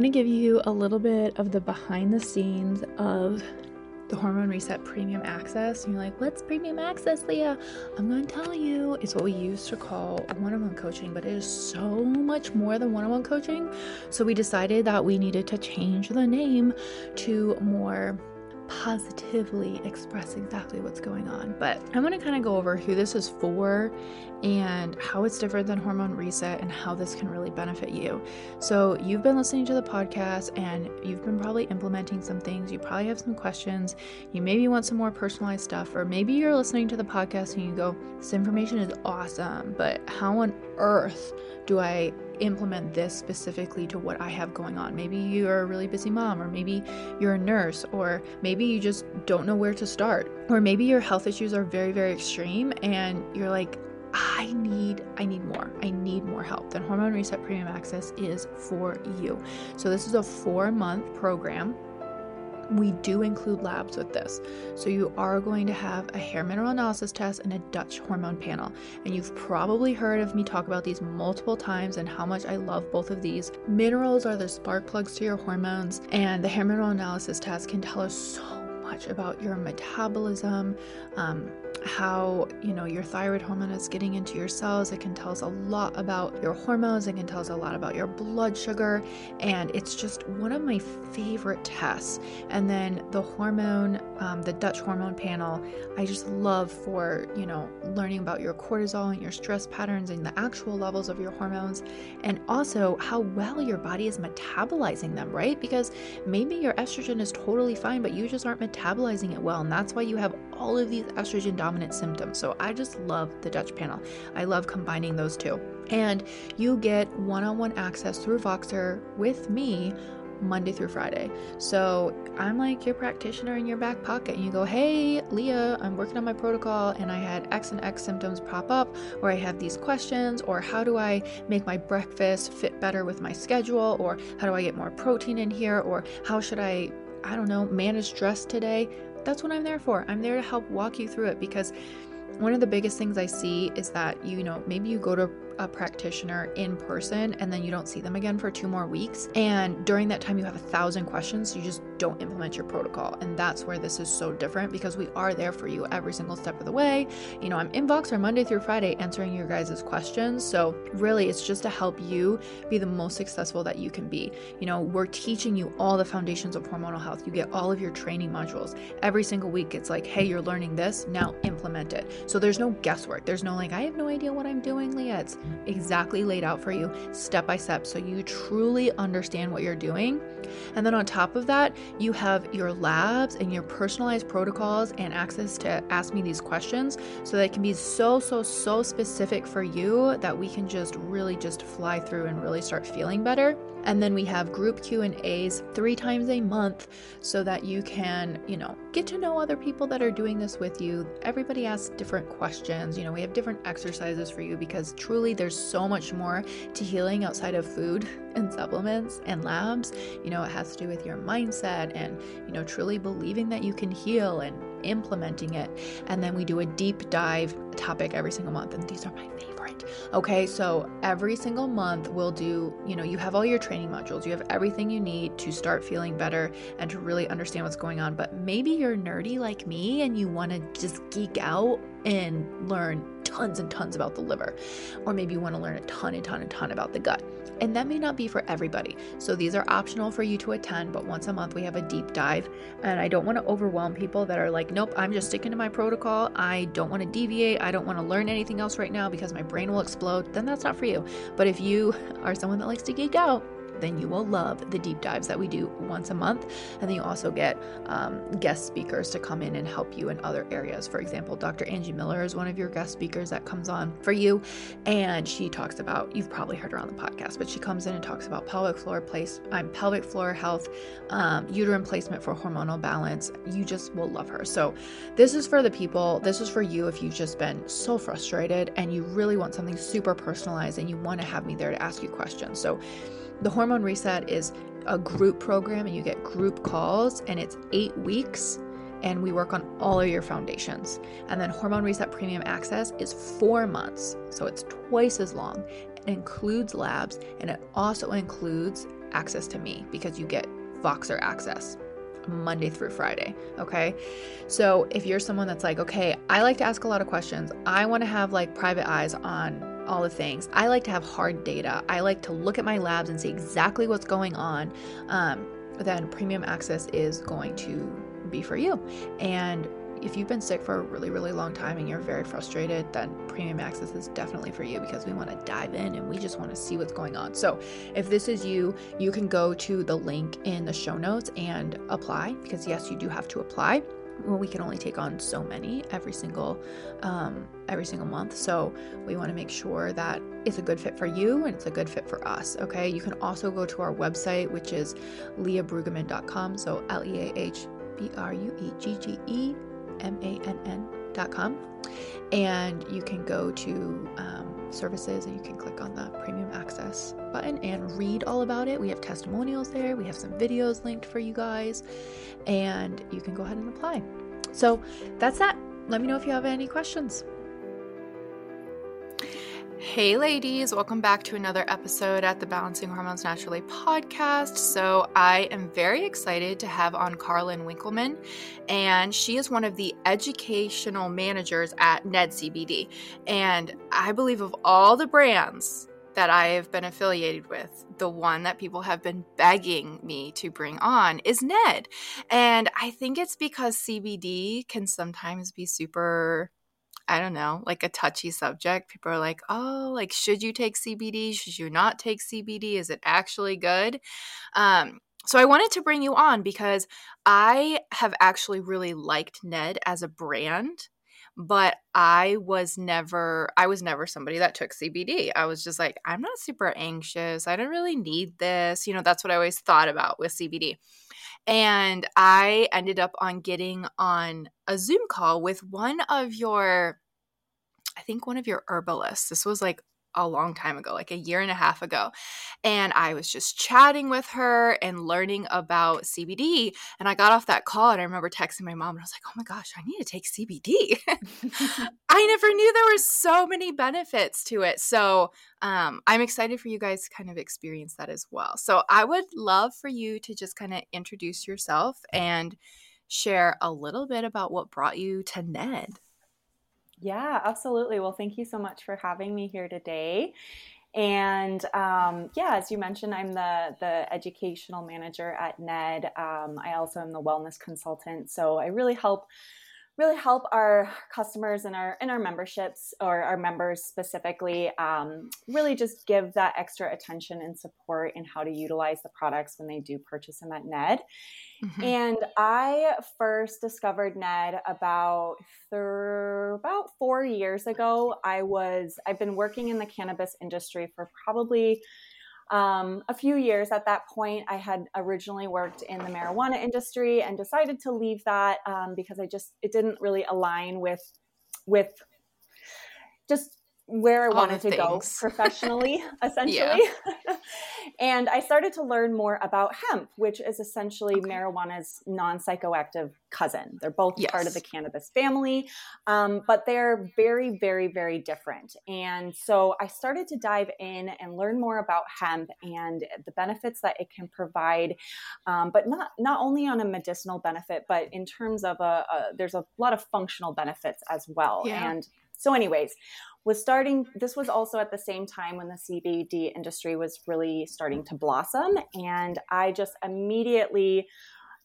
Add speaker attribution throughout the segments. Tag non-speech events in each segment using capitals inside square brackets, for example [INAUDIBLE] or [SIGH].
Speaker 1: Want to give you a little bit of the behind the scenes of the Hormone Reset Premium Access. And you're like, what's Premium Access, Leah? I'm going to tell you. It's what we used to call one on one coaching, but it is so much more than one on one coaching. So we decided that we needed to change the name to more positively express exactly what's going on. But I want to kind of go over who this is for and how it's different than hormone reset and how this can really benefit you. So, you've been listening to the podcast and you've been probably implementing some things. You probably have some questions. You maybe want some more personalized stuff, or maybe you're listening to the podcast and you go, This information is awesome, but how on earth do I implement this specifically to what I have going on? Maybe you're a really busy mom, or maybe you're a nurse, or maybe you just don't know where to start, or maybe your health issues are very, very extreme and you're like, I need I need more. I need more help. Then Hormone Reset Premium Access is for you. So this is a 4-month program we do include labs with this. So you are going to have a hair mineral analysis test and a Dutch hormone panel. And you've probably heard of me talk about these multiple times and how much I love both of these. Minerals are the spark plugs to your hormones, and the hair mineral analysis test can tell us so much about your metabolism, um, how you know your thyroid hormone is getting into your cells. It can tell us a lot about your hormones. It can tell us a lot about your blood sugar. And it's just one of my favorite tests. And then the hormone um, the dutch hormone panel i just love for you know learning about your cortisol and your stress patterns and the actual levels of your hormones and also how well your body is metabolizing them right because maybe your estrogen is totally fine but you just aren't metabolizing it well and that's why you have all of these estrogen dominant symptoms. So I just love the Dutch panel. I love combining those two. And you get one on one access through Voxer with me Monday through Friday. So I'm like your practitioner in your back pocket, and you go, Hey, Leah, I'm working on my protocol, and I had X and X symptoms pop up, or I have these questions, or how do I make my breakfast fit better with my schedule, or how do I get more protein in here, or how should I, I don't know, manage stress today? That's what I'm there for. I'm there to help walk you through it because one of the biggest things I see is that, you know, maybe you go to a practitioner in person and then you don't see them again for two more weeks. And during that time, you have a thousand questions. So you just don't implement your protocol. And that's where this is so different because we are there for you every single step of the way. You know, I'm in Voxer Monday through Friday answering your guys' questions. So really, it's just to help you be the most successful that you can be. You know, we're teaching you all the foundations of hormonal health. You get all of your training modules every single week. It's like, hey, you're learning this, now implement it. So there's no guesswork. There's no like, I have no idea what I'm doing, Leah. It's exactly laid out for you step by step so you truly understand what you're doing. And then on top of that, you have your labs and your personalized protocols and access to ask me these questions so that it can be so, so, so specific for you that we can just really just fly through and really start feeling better. And then we have group Q&As 3 times a month so that you can, you know, get to know other people that are doing this with you. Everybody asks different questions. You know, we have different exercises for you because truly there's so much more to healing outside of food [LAUGHS] and supplements and labs. You know, it has to do with your mindset and, you know, truly believing that you can heal and implementing it. And then we do a deep dive topic every single month. And these are my favorite. Okay, so every single month we'll do, you know, you have all your training modules, you have everything you need to start feeling better and to really understand what's going on. But maybe you're nerdy like me and you want to just geek out and learn tons and tons about the liver. Or maybe you want to learn a ton and ton and ton about the gut. And that may not be for everybody. So these are optional for you to attend, but once a month we have a deep dive. And I don't want to overwhelm people that are like, nope, I'm just sticking to my protocol. I don't want to deviate. I don't want to learn anything else right now because my brain will explode. Then that's not for you. But if you are someone that likes to geek out, then you will love the deep dives that we do once a month. And then you also get um, guest speakers to come in and help you in other areas. For example, Dr. Angie Miller is one of your guest speakers that comes on for you. And she talks about, you've probably heard her on the podcast, but she comes in and talks about pelvic floor place, I'm um, pelvic floor health, um, uterine placement for hormonal balance. You just will love her. So this is for the people, this is for you if you've just been so frustrated and you really want something super personalized and you want to have me there to ask you questions. So the hormone reset is a group program and you get group calls and it's eight weeks and we work on all of your foundations. And then Hormone Reset Premium Access is four months, so it's twice as long. It includes labs and it also includes access to me because you get Voxer access. Monday through Friday. Okay. So if you're someone that's like, okay, I like to ask a lot of questions, I want to have like private eyes on all the things. I like to have hard data. I like to look at my labs and see exactly what's going on. Um, then premium access is going to be for you. And if you've been sick for a really, really long time and you're very frustrated, then premium access is definitely for you because we want to dive in and we just want to see what's going on. So, if this is you, you can go to the link in the show notes and apply because, yes, you do have to apply. Well, we can only take on so many every single um, every single month. So we want to make sure that it's a good fit for you and it's a good fit for us okay? You can also go to our website which is leahbrueggemann.com so l-e-a-h b-r-u-e-g-g-e m-a-n-n.com and you can go to um, services and you can click on the premium access button and read all about it. We have testimonials there. We have some videos linked for you guys and you can go ahead and apply. So that's that. Let me know if you have any questions Hey, ladies, welcome back to another episode at the Balancing Hormones Naturally podcast. So, I am very excited to have on Carlynn Winkelman, and she is one of the educational managers at Ned CBD. And I believe of all the brands that I have been affiliated with, the one that people have been begging me to bring on is Ned. And I think it's because CBD can sometimes be super I don't know, like a touchy subject. People are like, oh, like, should you take CBD? Should you not take CBD? Is it actually good? Um, so I wanted to bring you on because I have actually really liked Ned as a brand but I was never I was never somebody that took CBD. I was just like I'm not super anxious. I don't really need this. You know, that's what I always thought about with CBD. And I ended up on getting on a Zoom call with one of your, I think one of your herbalists. This was like a long time ago, like a year and a half ago. And I was just chatting with her and learning about CBD. And I got off that call and I remember texting my mom and I was like, oh my gosh, I need to take CBD. [LAUGHS] [LAUGHS] I never knew there were so many benefits to it. So um, I'm excited for you guys to kind of experience that as well. So I would love for you to just kind of introduce yourself and share a little bit about what brought you to Ned.
Speaker 2: Yeah, absolutely. Well, thank you so much for having me here today. And um, yeah, as you mentioned, I'm the the educational manager at NED. Um, I also am the wellness consultant, so I really help really help our customers and our and our memberships or our members specifically um, really just give that extra attention and support in how to utilize the products when they do purchase them at ned mm-hmm. and i first discovered ned about thir- about four years ago i was i've been working in the cannabis industry for probably um, a few years at that point. I had originally worked in the marijuana industry and decided to leave that um, because I just it didn't really align with with just where I wanted to go [LAUGHS] professionally, essentially. [LAUGHS] and I started to learn more about hemp, which is essentially okay. marijuana's non psychoactive cousin. They're both yes. part of the cannabis family, um, but they're very, very, very different. And so I started to dive in and learn more about hemp and the benefits that it can provide, um, but not not only on a medicinal benefit, but in terms of a, a there's a lot of functional benefits as well. Yeah. And so, anyways, was starting this was also at the same time when the CBD industry was really starting to blossom and I just immediately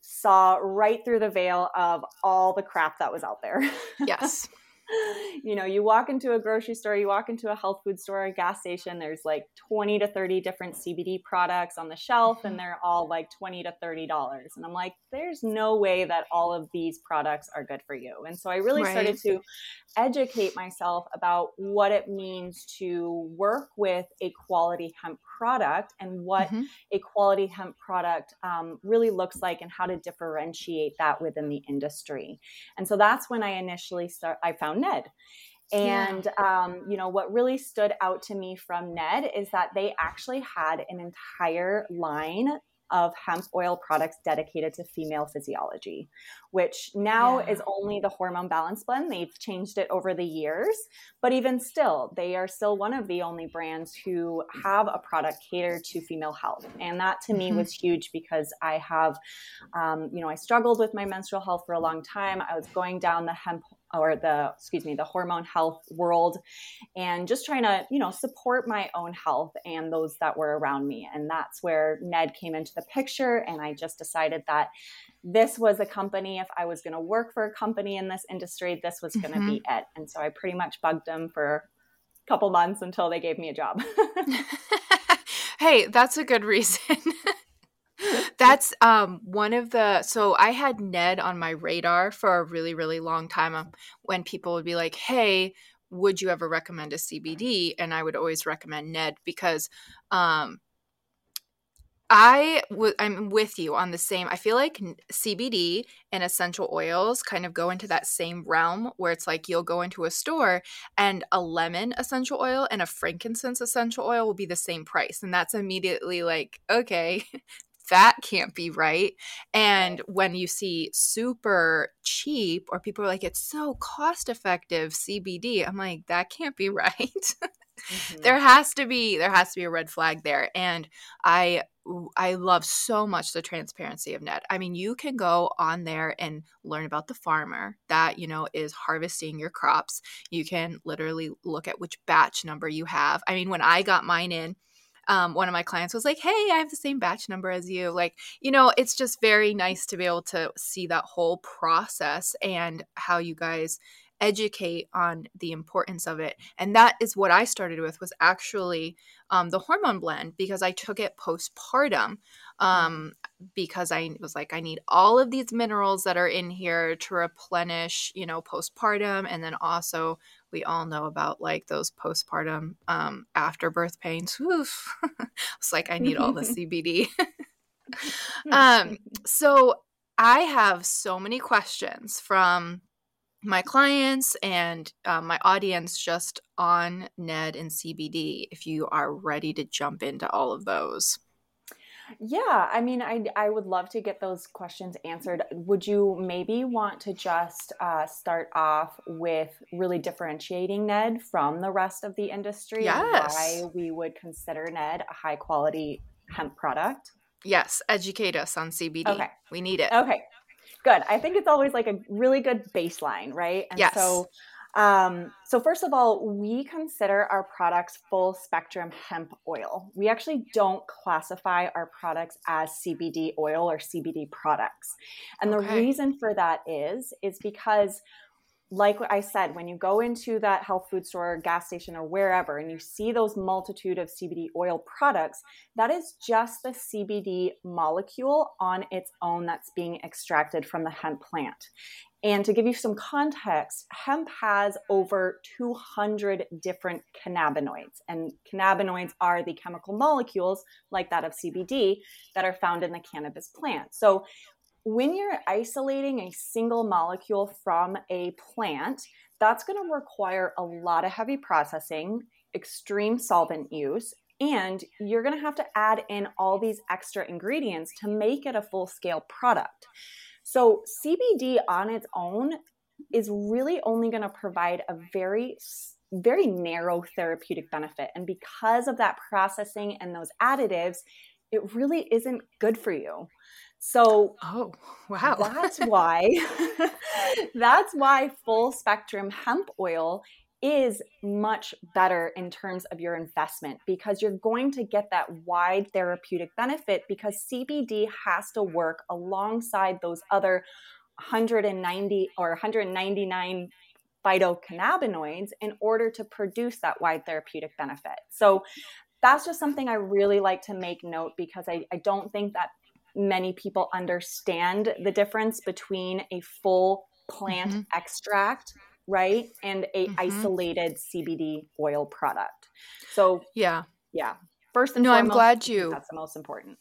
Speaker 2: saw right through the veil of all the crap that was out there. [LAUGHS]
Speaker 1: Yes.
Speaker 2: You know, you walk into a grocery store, you walk into a health food store, a gas station, there's like 20 to 30 different CBD products on the shelf and mm-hmm. they're all like 20 to 30 dollars. And I'm like, there's no way that all of these products are good for you. And so I really right. started to educate myself about what it means to work with a quality hemp product and what mm-hmm. a quality hemp product um, really looks like and how to differentiate that within the industry. And so that's when I initially start. I found Ned. And yeah. um, you know what really stood out to me from Ned is that they actually had an entire line of hemp oil products dedicated to female physiology, which now yeah. is only the hormone balance blend. They've changed it over the years, but even still, they are still one of the only brands who have a product catered to female health. And that to me mm-hmm. was huge because I have, um, you know, I struggled with my menstrual health for a long time. I was going down the hemp or the excuse me the hormone health world and just trying to you know support my own health and those that were around me. And that's where ned came into the picture and i just decided that this was a company if i was going to work for a company in this industry this was going to mm-hmm. be it. And so i pretty much bugged them for a couple months until they gave me a job. [LAUGHS] [LAUGHS]
Speaker 1: Hey that's a good reason [LAUGHS] that's um one of the so I had Ned on my radar for a really really long time um, when people would be like, "Hey, would you ever recommend a CBD?" and I would always recommend Ned because um I w- I'm with you on the same. I feel like CBD and essential oils kind of go into that same realm where it's like you'll go into a store and a lemon essential oil and a frankincense essential oil will be the same price. And that's immediately like, okay, [LAUGHS] that can't be right. And when you see super cheap, or people are like, it's so cost effective CBD, I'm like, that can't be [LAUGHS] right. mm-hmm. There has to be there has to be a red flag there. And I I love so much the transparency of Ned. I mean, you can go on there and learn about the farmer that, you know, is harvesting your crops. You can literally look at which batch number you have. I mean, when I got mine in, um, one of my clients was like, Hey, I have the same batch number as you. Like, you know, it's just very nice to be able to see that whole process and how you guys educate on the importance of it and that is what i started with was actually um, the hormone blend because i took it postpartum um, because i was like i need all of these minerals that are in here to replenish you know postpartum and then also we all know about like those postpartum um, afterbirth pains. [LAUGHS] it's like I need all the [LAUGHS] CBD. [LAUGHS] um, so I have so many questions from my clients and uh, my audience just on Ned and CBD. If you are ready to jump into all of those.
Speaker 2: Yeah, I mean, I, I would love to get those questions answered. Would you maybe want to just uh, start off with really differentiating Ned from the rest of the industry?
Speaker 1: Yes.
Speaker 2: why we would consider Ned a high quality hemp product?
Speaker 1: Yes, educate us on CBD. Okay. We need it.
Speaker 2: Okay, good. I think it's always like a really good baseline, right?
Speaker 1: And yes. so
Speaker 2: um, so, first of all, we consider our products full spectrum hemp oil. We actually don't classify our products as CBD oil or CBD products. And okay. the reason for that is, is because like I said, when you go into that health food store, gas station, or wherever, and you see those multitude of CBD oil products, that is just the CBD molecule on its own that's being extracted from the hemp plant. And to give you some context, hemp has over 200 different cannabinoids. And cannabinoids are the chemical molecules, like that of CBD, that are found in the cannabis plant. So when you're isolating a single molecule from a plant, that's going to require a lot of heavy processing, extreme solvent use, and you're going to have to add in all these extra ingredients to make it a full scale product. So CBD on its own is really only going to provide a very very narrow therapeutic benefit and because of that processing and those additives it really isn't good for you so
Speaker 1: oh [LAUGHS] wow
Speaker 2: that's [LAUGHS] why [LAUGHS] that's why full spectrum hemp oil is much better in terms of your investment because you're going to get that wide therapeutic benefit because CBD has to work alongside those other 190 or 199 phytocannabinoids in order to produce that wide therapeutic benefit. So that's just something I really like to make note because I, I don't think that many people understand the difference between a full plant mm-hmm. extract right and a mm-hmm. isolated cbd oil product so
Speaker 1: yeah
Speaker 2: yeah first and
Speaker 1: no
Speaker 2: foremost,
Speaker 1: i'm glad you
Speaker 2: that's the most important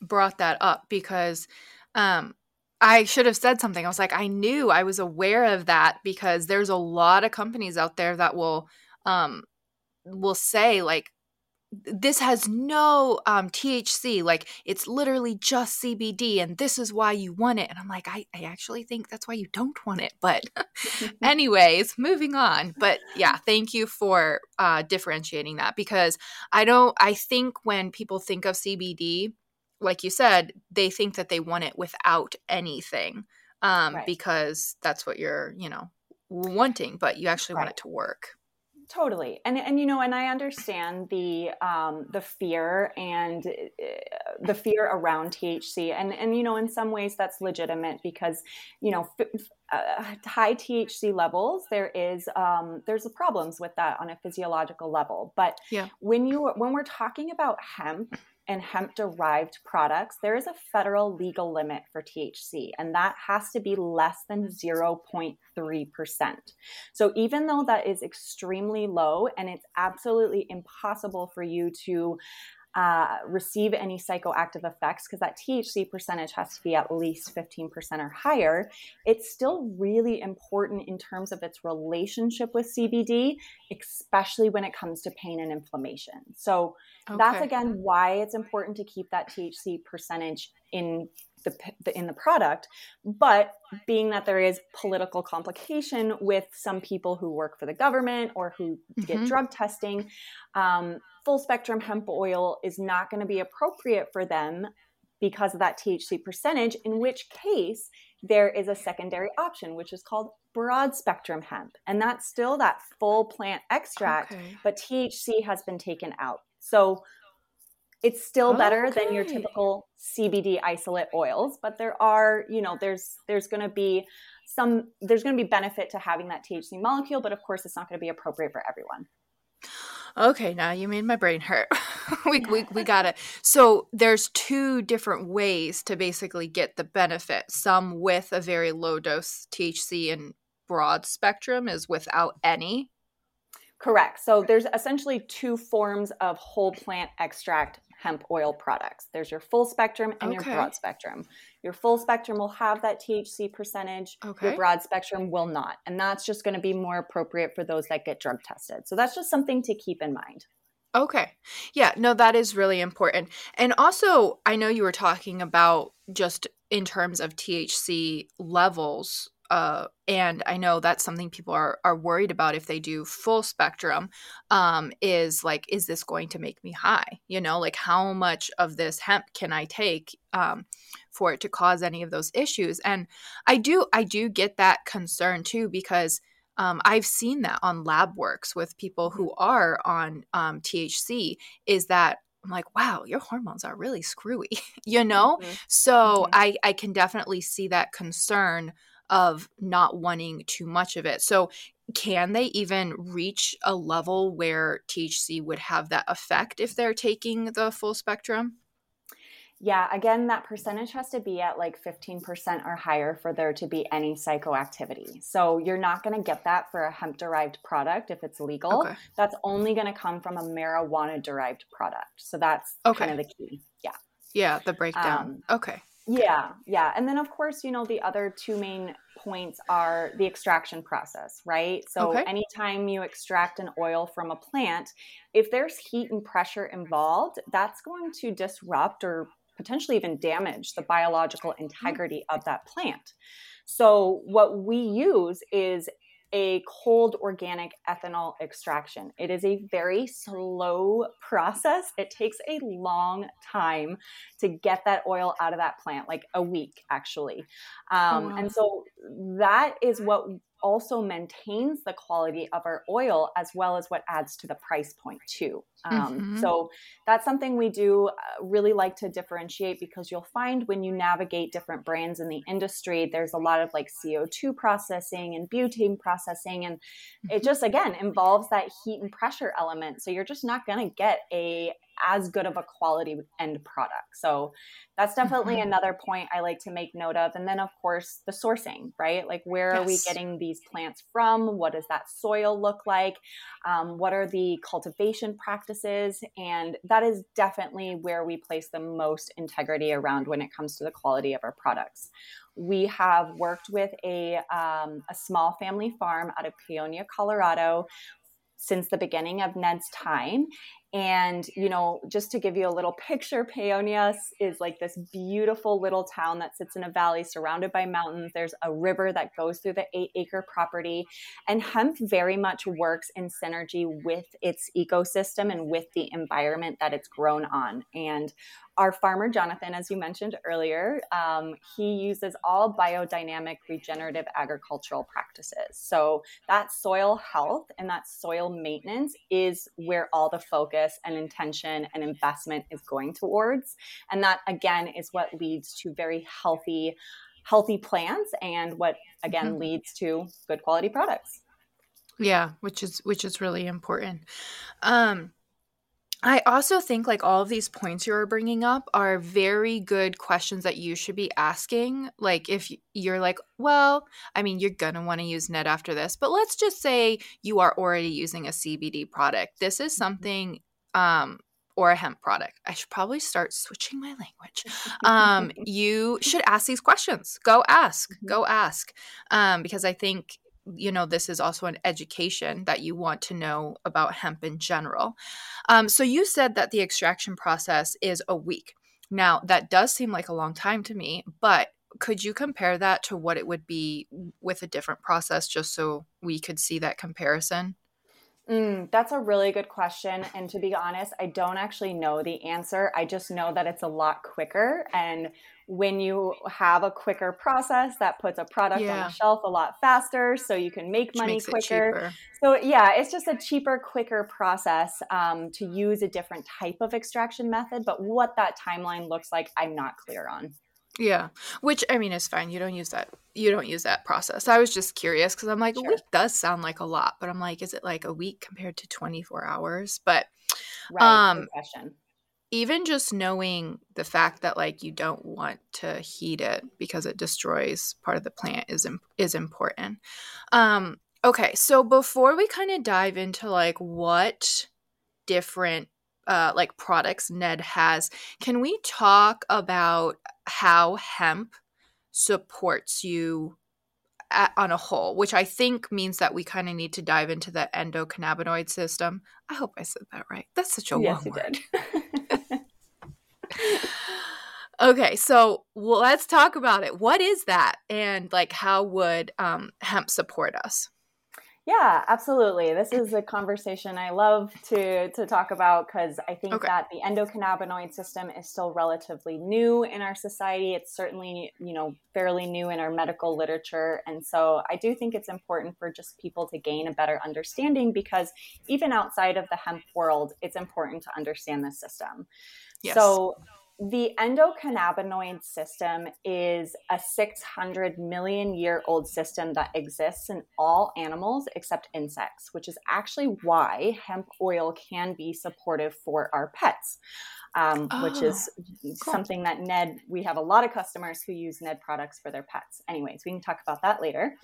Speaker 1: brought that up because um I should have said something. I was like, I knew I was aware of that because there's a lot of companies out there that will um will say like this has no um, THC. Like it's literally just CBD, and this is why you want it. And I'm like, I, I actually think that's why you don't want it. But, [LAUGHS] [LAUGHS] anyways, moving on. But yeah, thank you for uh, differentiating that because I don't, I think when people think of CBD, like you said, they think that they want it without anything um, right. because that's what you're, you know, wanting, but you actually right. want it to work
Speaker 2: totally. And and you know and i understand the um the fear and uh, the fear around thc and and you know in some ways that's legitimate because you know f- uh, high thc levels there is um there's problems with that on a physiological level. But
Speaker 1: yeah.
Speaker 2: when you when we're talking about hemp and hemp derived products, there is a federal legal limit for THC, and that has to be less than 0.3%. So, even though that is extremely low and it's absolutely impossible for you to uh, receive any psychoactive effects because that THC percentage has to be at least 15% or higher, it's still really important in terms of its relationship with CBD, especially when it comes to pain and inflammation. So okay. that's again why it's important to keep that THC percentage in the, the, in the product but being that there is political complication with some people who work for the government or who mm-hmm. get drug testing um, full spectrum hemp oil is not going to be appropriate for them because of that THC percentage, in which case there is a secondary option, which is called broad spectrum hemp. And that's still that full plant extract, okay. but THC has been taken out. So it's still oh, better okay. than your typical CBD isolate oils, but there are, you know, there's there's going to be some there's going to be benefit to having that THC molecule, but of course it's not going to be appropriate for everyone.
Speaker 1: Okay, now you made my brain hurt. [LAUGHS] we, we, we got it. [LAUGHS] So there's two different ways to basically get the benefit. Some with a very low dose THC and broad spectrum is without any.
Speaker 2: Correct. So there's essentially two forms of whole plant extract hemp oil products. There's your full spectrum and okay. your broad spectrum. Your full spectrum will have that THC percentage. Okay. Your broad spectrum will not. And that's just going to be more appropriate for those that get drug tested. So that's just something to keep in mind.
Speaker 1: Okay. Yeah, no, that is really important. And also, I know you were talking about just in terms of THC levels uh, and I know that's something people are are worried about if they do full spectrum. Um, is like, is this going to make me high? You know, like how much of this hemp can I take um, for it to cause any of those issues? And I do, I do get that concern too because. Um, I've seen that on lab works with people who are on um, THC. Is that I'm like, wow, your hormones are really screwy, [LAUGHS] you know? Mm-hmm. So mm-hmm. I I can definitely see that concern of not wanting too much of it. So, can they even reach a level where THC would have that effect if they're taking the full spectrum?
Speaker 2: Yeah, again, that percentage has to be at like 15% or higher for there to be any psychoactivity. So you're not going to get that for a hemp derived product if it's legal. Okay. That's only going to come from a marijuana derived product. So that's okay. kind of the key. Yeah.
Speaker 1: Yeah, the breakdown. Um, okay.
Speaker 2: Yeah, yeah. And then, of course, you know, the other two main points are the extraction process, right? So, okay. anytime you extract an oil from a plant, if there's heat and pressure involved, that's going to disrupt or potentially even damage the biological mm. integrity of that plant. So, what we use is a cold organic ethanol extraction. It is a very slow process. It takes a long time to get that oil out of that plant, like a week actually. Um, oh, wow. And so that is what also maintains the quality of our oil as well as what adds to the price point too um, mm-hmm. so that's something we do uh, really like to differentiate because you'll find when you navigate different brands in the industry there's a lot of like co2 processing and butane processing and it mm-hmm. just again involves that heat and pressure element so you're just not going to get a as good of a quality end product. So that's definitely mm-hmm. another point I like to make note of. And then, of course, the sourcing, right? Like, where yes. are we getting these plants from? What does that soil look like? Um, what are the cultivation practices? And that is definitely where we place the most integrity around when it comes to the quality of our products. We have worked with a, um, a small family farm out of Paonia, Colorado, since the beginning of Ned's time. And, you know, just to give you a little picture, Paonia is like this beautiful little town that sits in a valley surrounded by mountains. There's a river that goes through the eight acre property. And hemp very much works in synergy with its ecosystem and with the environment that it's grown on. And our farmer, Jonathan, as you mentioned earlier, um, he uses all biodynamic regenerative agricultural practices. So that soil health and that soil maintenance is where all the focus and intention and investment is going towards. And that, again, is what leads to very healthy, healthy plants and what, again, mm-hmm. leads to good quality products.
Speaker 1: Yeah, which is which is really important. Um, I also think like all of these points you are bringing up are very good questions that you should be asking. Like if you're like, well, I mean, you're going to want to use Ned after this, but let's just say you are already using a CBD product. This is mm-hmm. something um or a hemp product. I should probably start switching my language. [LAUGHS] Um, you should ask these questions. Go ask. Mm-hmm. Go ask. Um, because I think you know this is also an education that you want to know about hemp in general um, so you said that the extraction process is a week now that does seem like a long time to me but could you compare that to what it would be with a different process just so we could see that comparison
Speaker 2: Mm, that's a really good question. And to be honest, I don't actually know the answer. I just know that it's a lot quicker. And when you have a quicker process, that puts a product yeah. on the shelf a lot faster so you can make Which money quicker. So, yeah, it's just a cheaper, quicker process um, to use a different type of extraction method. But what that timeline looks like, I'm not clear on.
Speaker 1: Yeah, which I mean is fine. You don't use that. You don't use that process. I was just curious because I'm like, sure. a week does sound like a lot, but I'm like, is it like a week compared to 24 hours? But right, um. Even just knowing the fact that like you don't want to heat it because it destroys part of the plant is is important. Um, okay, so before we kind of dive into like what different uh, like products Ned has, can we talk about how hemp supports you at, on a whole, which I think means that we kind of need to dive into the endocannabinoid system. I hope I said that right. That's such a yes, long word. [LAUGHS] okay, so well, let's talk about it. What is that, and like how would um, hemp support us?
Speaker 2: Yeah, absolutely. This is a conversation I love to to talk about because I think okay. that the endocannabinoid system is still relatively new in our society. It's certainly, you know, fairly new in our medical literature. And so I do think it's important for just people to gain a better understanding because even outside of the hemp world, it's important to understand the system. Yes. So the endocannabinoid system is a 600 million year old system that exists in all animals except insects, which is actually why hemp oil can be supportive for our pets um, oh, which is cool. something that Ned, we have a lot of customers who use Ned products for their pets. Anyways, we can talk about that later.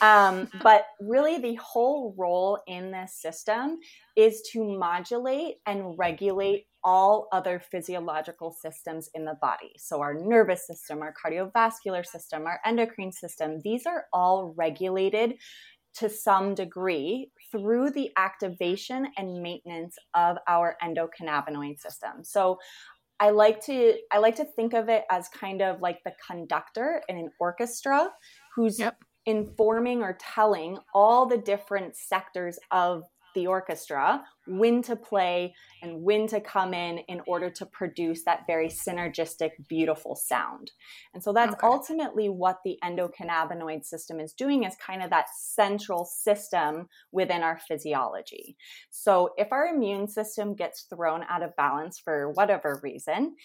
Speaker 2: Um, but really, the whole role in this system is to modulate and regulate all other physiological systems in the body. So, our nervous system, our cardiovascular system, our endocrine system, these are all regulated to some degree through the activation and maintenance of our endocannabinoid system. So I like to I like to think of it as kind of like the conductor in an orchestra who's yep. informing or telling all the different sectors of the orchestra when to play and when to come in in order to produce that very synergistic, beautiful sound. And so that's okay. ultimately what the endocannabinoid system is doing is kind of that central system within our physiology. So if our immune system gets thrown out of balance for whatever reason,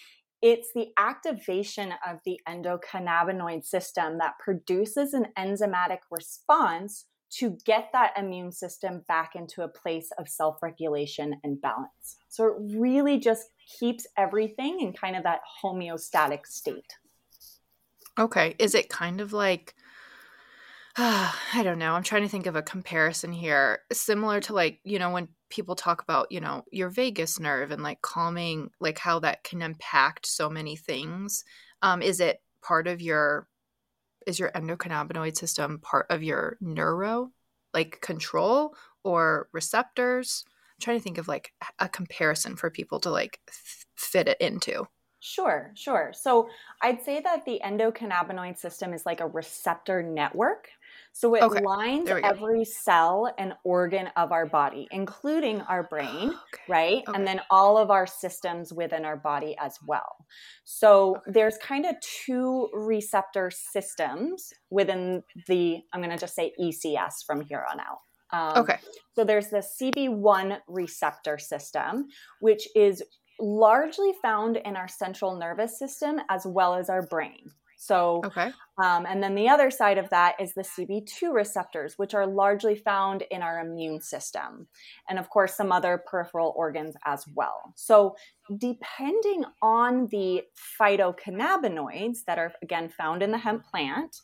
Speaker 2: it's the activation of the endocannabinoid system that produces an enzymatic response to get that immune system back into a place of self regulation and balance. So it really just keeps everything in kind of that homeostatic state.
Speaker 1: Okay. Is it kind of like, uh, [SIGHS] I don't know, I'm trying to think of a comparison here, similar to like, you know, when people talk about, you know, your vagus nerve and like calming, like how that can impact so many things. Um, is it part of your is your endocannabinoid system part of your neuro like control or receptors? I'm trying to think of like a comparison for people to like fit it into.
Speaker 2: Sure sure. So i'd say that the endocannabinoid system is like a receptor network so it okay. lines every cell and organ of our body, including our brain, [GASPS] okay. right? Okay. And then all of our systems within our body as well. So there's kind of two receptor systems within the, I'm going to just say ECS from here on out.
Speaker 1: Um, okay.
Speaker 2: So there's the CB1 receptor system, which is largely found in our central nervous system as well as our brain. So,
Speaker 1: okay.
Speaker 2: Um, and then the other side of that is the CB2 receptors, which are largely found in our immune system. And of course, some other peripheral organs as well. So, depending on the phytocannabinoids that are again found in the hemp plant,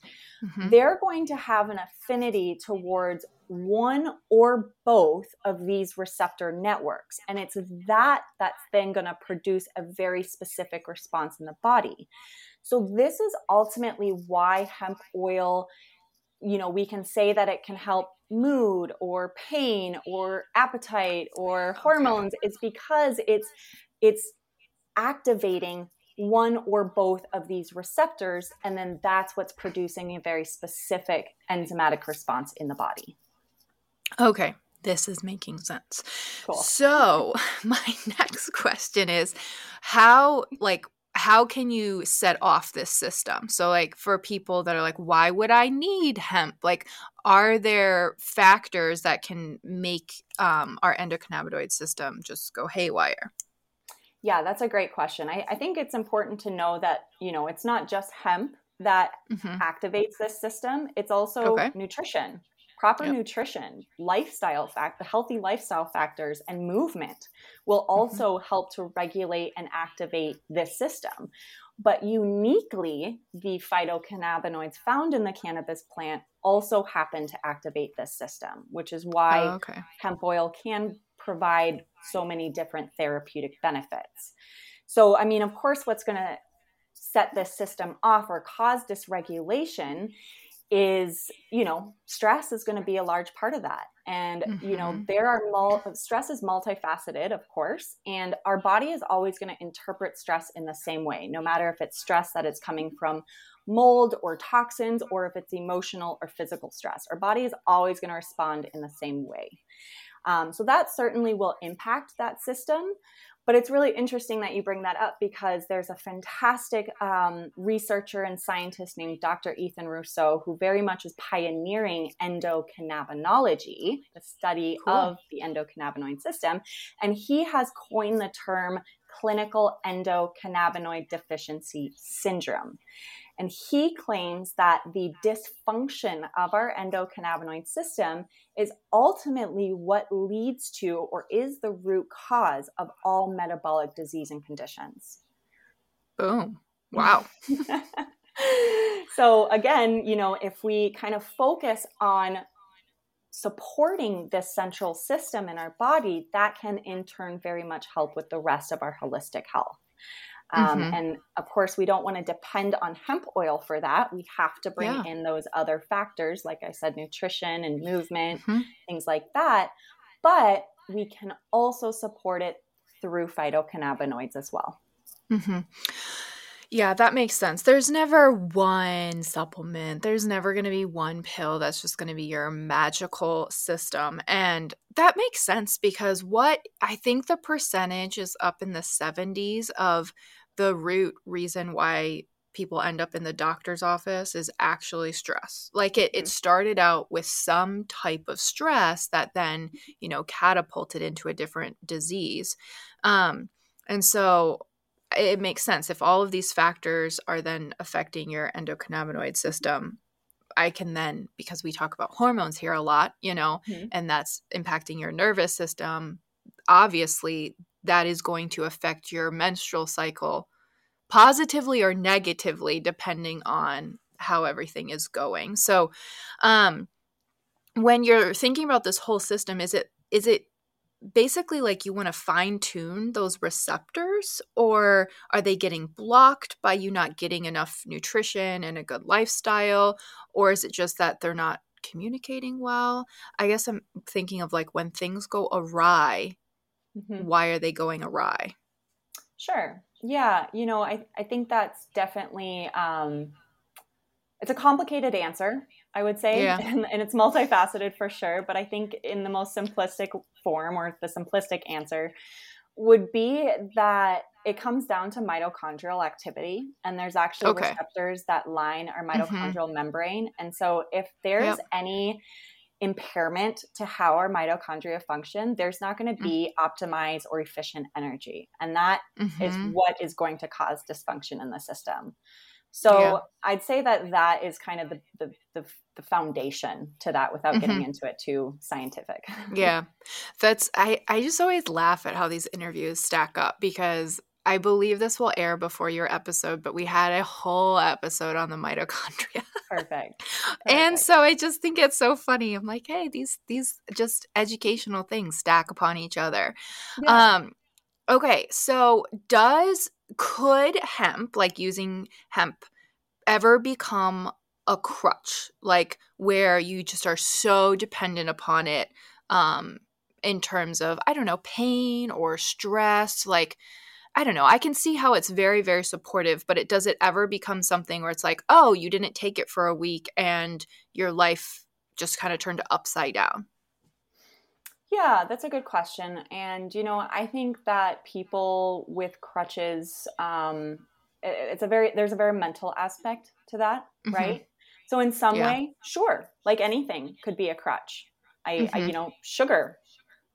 Speaker 2: mm-hmm. they're going to have an affinity towards one or both of these receptor networks. And it's that that's then going to produce a very specific response in the body. So this is ultimately why hemp oil, you know, we can say that it can help mood or pain or appetite or hormones It's because it's it's activating one or both of these receptors and then that's what's producing a very specific enzymatic response in the body.
Speaker 1: Okay, this is making sense. Cool. So, [LAUGHS] my next question is how like how can you set off this system? So, like for people that are like, why would I need hemp? Like, are there factors that can make um, our endocannabinoid system just go haywire?
Speaker 2: Yeah, that's a great question. I, I, think it's important to know that, you know, it's not just hemp that mm-hmm. activates this system, it's also okay. nutrition proper yep. nutrition, lifestyle fact, the healthy lifestyle factors and movement will mm-hmm. also mm-hmm. help to regulate and activate this system. But uniquely, the phytocannabinoids found in the cannabis plant also happen to activate this system, which is why oh, okay. hemp oil can provide so many different therapeutic benefits. So, I mean, of course, what's going to set this system off or cause dysregulation is you know stress is going to be a large part of that and mm-hmm. you know mm-hmm. there are mul- stress is multifaceted of course and our body is always going to interpret stress in the same way no matter if it's stress that it's coming from mold or toxins or if it's emotional or physical stress our body is always going to respond in the same way um, so that certainly will impact that system but it's really interesting that you bring that up because there's a fantastic um, researcher and scientist named Dr. Ethan Russo who very much is pioneering endocannabinology, the study cool. of the endocannabinoid system. And he has coined the term clinical endocannabinoid deficiency syndrome. And he claims that the dysfunction of our endocannabinoid system is ultimately what leads to or is the root cause of all metabolic disease and conditions.
Speaker 1: Boom. Wow. [LAUGHS]
Speaker 2: so, again, you know, if we kind of focus on supporting this central system in our body, that can in turn very much help with the rest of our holistic health. Um, mm-hmm. And of course, we don't want to depend on hemp oil for that. We have to bring yeah. in those other factors, like I said, nutrition and movement, mm-hmm. things like that. But we can also support it through phytocannabinoids as well.
Speaker 1: Mm-hmm. Yeah, that makes sense. There's never one supplement. There's never going to be one pill that's just going to be your magical system. And that makes sense because what I think the percentage is up in the 70s of the root reason why people end up in the doctor's office is actually stress. Like it, it mm-hmm. started out with some type of stress that then, you know, catapulted into a different disease. Um, and so it makes sense if all of these factors are then affecting your endocannabinoid system i can then because we talk about hormones here a lot you know mm-hmm. and that's impacting your nervous system obviously that is going to affect your menstrual cycle positively or negatively depending on how everything is going so um when you're thinking about this whole system is it is it basically like you want to fine tune those receptors or are they getting blocked by you not getting enough nutrition and a good lifestyle or is it just that they're not communicating well? I guess i'm thinking of like when things go awry mm-hmm. why are they going awry?
Speaker 2: Sure. Yeah you know i, I think that's definitely um, it's a complicated answer I would say, yeah. and, and, it's multifaceted for sure. But I think in the most simplistic form or the simplistic answer would be that it comes down to mitochondrial activity, and there's actually okay. receptors that line our mm-hmm. mitochondrial mm-hmm. membrane. And so, if there's yep. any impairment to how our mitochondria function, there's not going to be mm-hmm. optimized or efficient energy. And that mm-hmm. is what is going to cause dysfunction in the system. So yeah. I'd say that that is kind of the, the, the, the foundation to that without mm-hmm. getting into it too scientific. [LAUGHS]
Speaker 1: yeah. That's, I, I just always laugh at how these interviews stack up because I believe this will air before your episode, but we had a whole episode on the mitochondria.
Speaker 2: Perfect. [LAUGHS] Perfect.
Speaker 1: And so I just think it's so funny. I'm like, hey, these these just educational things stack upon each other. Yeah. Um okay, so does could hemp, like using hemp, ever become a crutch, like where you just are so dependent upon it um, in terms of, I don't know, pain or stress? Like, I don't know. I can see how it's very, very supportive, but it does it ever become something where it's like, oh, you didn't take it for a week and your life just kind of turned upside down?
Speaker 2: Yeah, that's a good question. And, you know, I think that people with crutches, um, it's a very, there's a very mental aspect to that, mm-hmm. right? So, in some yeah. way, sure, like anything could be a crutch. I, mm-hmm. I you know, sugar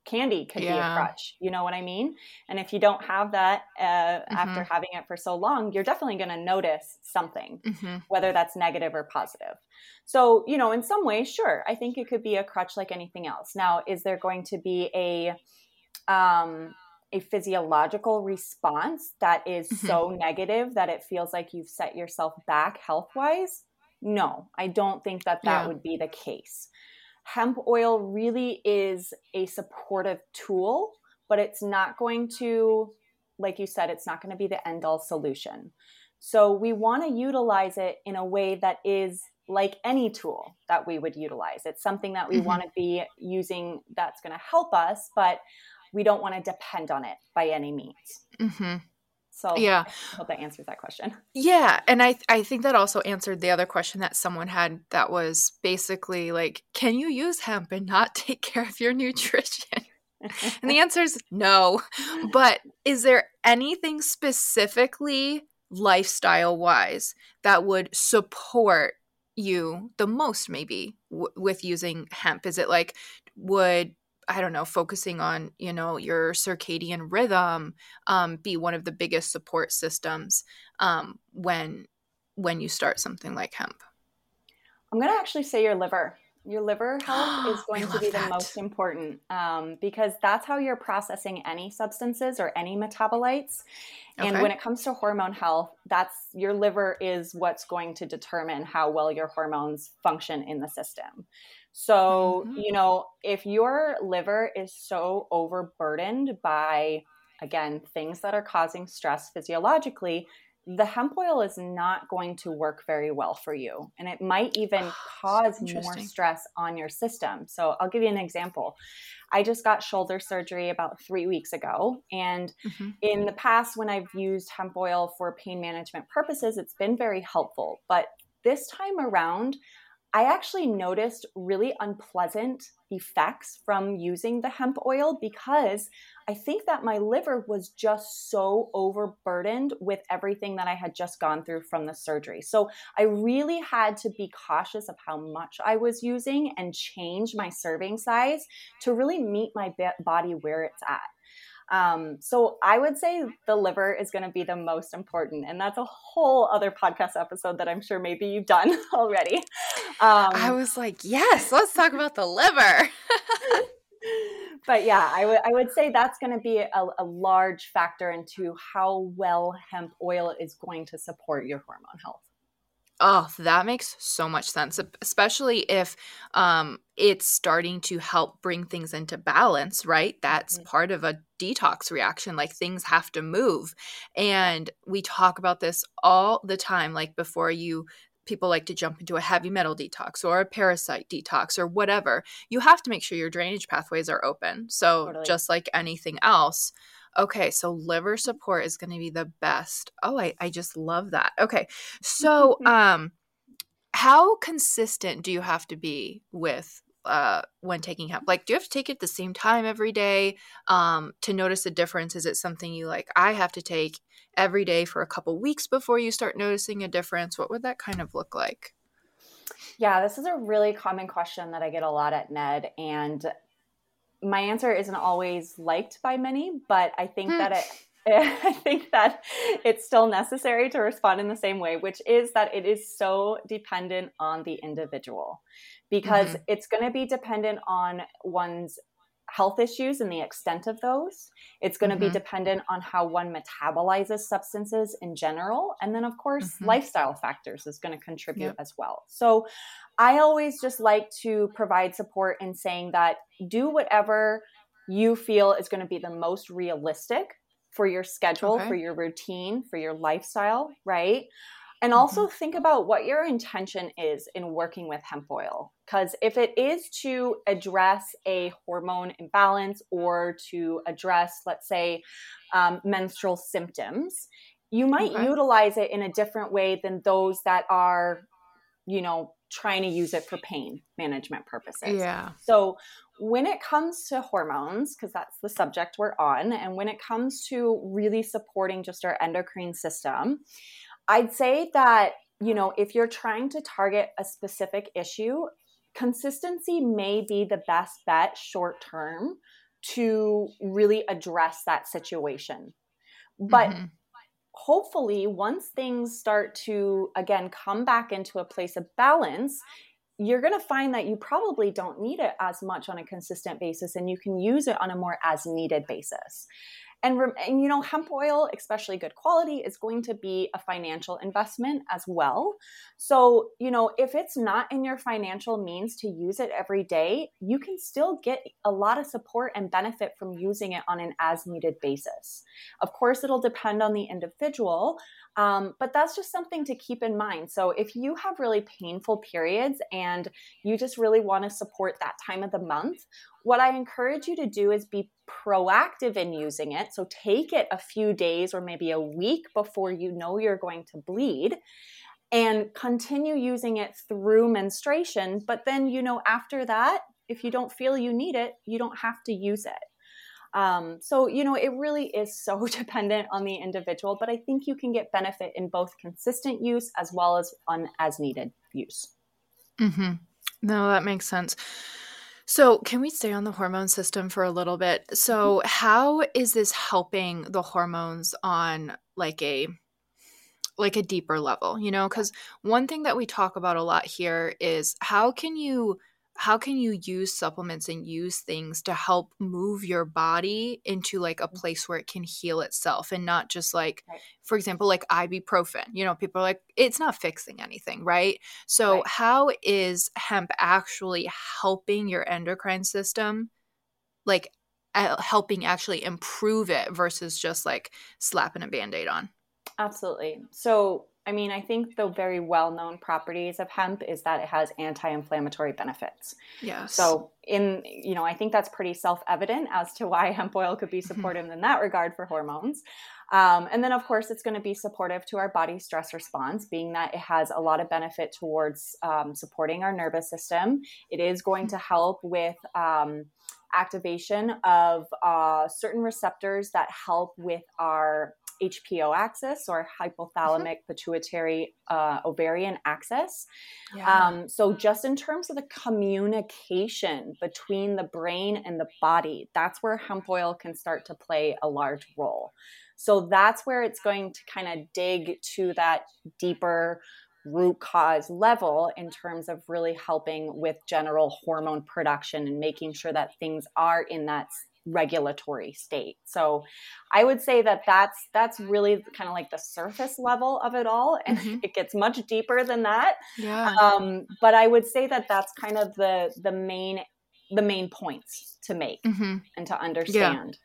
Speaker 2: candy could yeah. be a crutch you know what i mean and if you don't have that uh, mm-hmm. after having it for so long you're definitely going to notice something mm-hmm. whether that's negative or positive so you know in some ways sure i think it could be a crutch like anything else now is there going to be a um a physiological response that is mm-hmm. so negative that it feels like you've set yourself back health wise no i don't think that that yeah. would be the case hemp oil really is a supportive tool, but it's not going to, like you said, it's not going to be the end all solution. So we want to utilize it in a way that is like any tool that we would utilize. It's something that we mm-hmm. want to be using that's going to help us, but we don't want to depend on it by any means. Mm-hmm. So yeah, I hope that answers that question.
Speaker 1: Yeah, and I I think that also answered the other question that someone had that was basically like, can you use hemp and not [LAUGHS] take care of your nutrition? and the answer is no. But is there anything specifically lifestyle wise that would support you the most maybe w- with using hemp? Is it like would I don't know, focusing on, you know, your circadian rhythm um, be one of the biggest support systems um, when when you start something like hemp?
Speaker 2: I'm going to actually say your liver. Your liver health is [GASPS] going to be that. the most important um, because that's how you're processing any substances or any metabolites. And when it comes to hormone health, that's your liver is what's going to determine how well your hormones function in the system. So, mm-hmm. you know, if your liver is so overburdened by, again, things that are causing stress physiologically, the hemp oil is not going to work very well for you and it might even cause more stress on your system. So I'll give you an example. I just got shoulder surgery about three weeks ago. And mm-hmm. in the past, when I've used hemp oil for pain management purposes, it's been very helpful. But this time around, I actually noticed really unpleasant effects from using the hemp oil because I think that my liver was just so overburdened with everything that I had just gone through from the surgery. So I really had to be cautious of how much I was using and change my serving size to really meet my body where it's at. Um, so I would say the liver is going to be the most important, and that's a whole other podcast episode that I'm sure maybe you've done [LAUGHS] already.
Speaker 1: Um, I was like, yes, let's talk about the liver. [LAUGHS]
Speaker 2: but yeah, I would I would say that's going to be a, a, large factor into how well hemp oil is going to support your hormone health.
Speaker 1: Oh, that makes so much sense, especially if um, it's starting to help bring things into balance, right? That's mm-hmm. part of a detox reaction. Like things have to move. And we talk about this all the time. Like before you people like to jump into a heavy metal detox or a parasite detox or whatever, you have to make sure your drainage pathways are open. So, totally. just like anything else, okay, so liver support is going to be the best. Oh, I, I just love that. Okay. So, um, how consistent do you have to be with uh, when taking hemp? Like, do you have to take it the same time every day um, to notice a difference? Is it something you like? I have to take every day for a couple weeks before you start noticing a difference? What would that kind of look like?
Speaker 2: Yeah, this is a really common question that I get a lot at NED. And my answer isn't always liked by many, but I think hmm. that it [LAUGHS] I think that it's still necessary to respond in the same way, which is that it is so dependent on the individual because mm-hmm. it's going to be dependent on one's health issues and the extent of those. It's going to mm-hmm. be dependent on how one metabolizes substances in general. And then, of course, mm-hmm. lifestyle factors is going to contribute yep. as well. So, I always just like to provide support in saying that do whatever you feel is going to be the most realistic for your schedule, okay. for your routine, for your lifestyle, right? And also mm-hmm. think about what your intention is in working with hemp oil. Because if it is to address a hormone imbalance or to address, let's say, um, menstrual symptoms, you might okay. utilize it in a different way than those that are, you know, trying to use it for pain management purposes.
Speaker 1: Yeah.
Speaker 2: So when it comes to hormones, because that's the subject we're on, and when it comes to really supporting just our endocrine system, I'd say that, you know, if you're trying to target a specific issue, consistency may be the best bet short term to really address that situation. But mm-hmm. hopefully, once things start to, again, come back into a place of balance, you're going to find that you probably don't need it as much on a consistent basis and you can use it on a more as needed basis. And, and, you know, hemp oil, especially good quality, is going to be a financial investment as well. So, you know, if it's not in your financial means to use it every day, you can still get a lot of support and benefit from using it on an as needed basis. Of course, it'll depend on the individual, um, but that's just something to keep in mind. So if you have really painful periods and you just really want to support that time of the month, what I encourage you to do is be proactive in using it. So take it a few days or maybe a week before you know you're going to bleed and continue using it through menstruation. But then, you know, after that, if you don't feel you need it, you don't have to use it. Um, so, you know, it really is so [LAUGHS] dependent on the individual, but I think you can get benefit in both consistent use as well as on as needed use.
Speaker 1: Mm-hmm. No, that makes sense. So, can we stay on the hormone system for a little bit? So, mm-hmm. how is this helping the hormones on like a like a deeper level, you know, cuz one thing that we talk about a lot here is how can you how can you use supplements and use things to help move your body into like a mm. place where it can heal itself and not just like right. for example like ibuprofen you know people are like it's not fixing anything right so right. how is hemp actually helping your endocrine system like helping actually improve it versus just like slapping a band-aid on
Speaker 2: Absolutely. So, I mean, I think the very well known properties of hemp is that it has anti inflammatory benefits.
Speaker 1: Yes.
Speaker 2: So, in, you know, I think that's pretty self evident as to why [LAUGHS] hemp oil could be mm-hmm. supportive in that regard for hormones. Um, and then, of course, it's going to be supportive to our body stress response, being that it has a lot of benefit towards um, supporting our nervous system. It is going to help with um, activation of uh, certain receptors that help with our HPO axis or hypothalamic pituitary uh, ovarian axis. Yeah. Um, so, just in terms of the communication between the brain and the body, that's where hemp oil can start to play a large role. So, that's where it's going to kind of dig to that deeper root cause level in terms of really helping with general hormone production and making sure that things are in that regulatory state. So I would say that that's that's really kind of like the surface level of it all and mm-hmm. it gets much deeper than that.
Speaker 1: Yeah.
Speaker 2: Um, but I would say that that's kind of the the main the main points to make mm-hmm. and to understand. Yeah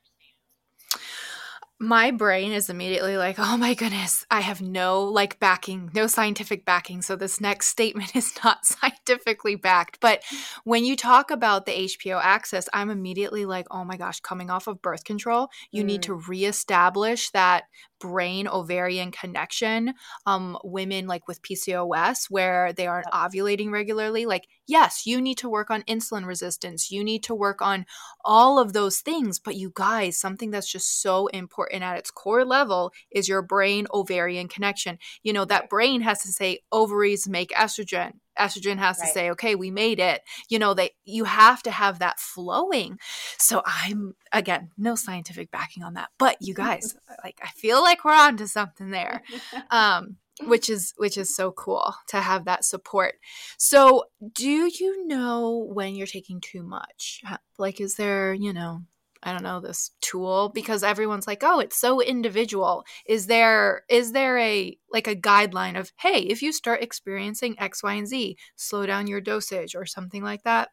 Speaker 1: my brain is immediately like, oh my goodness, I have no like backing, no scientific backing. So this next statement [LAUGHS] is not scientifically backed. But when you talk about the HPO axis, I'm immediately like, oh my gosh, coming off of birth control, you mm. need to mm. reestablish that brain ovarian connection um women like with PCOS where they aren't ovulating regularly like yes you need to work on insulin resistance you need to work on all of those things but you guys something that's just so important at its core level is your brain ovarian connection. You know that brain has to say ovaries make estrogen estrogen has right. to say okay we made it you know that you have to have that flowing. So i'm again no scientific backing on that but you guys [LAUGHS] like i feel like we're on to something there [LAUGHS] um which is which is so cool to have that support. So do you know when you're taking too much? Like is there you know I don't know this tool because everyone's like, "Oh, it's so individual." Is there is there a like a guideline of, "Hey, if you start experiencing X, Y, and Z, slow down your dosage or something like that?"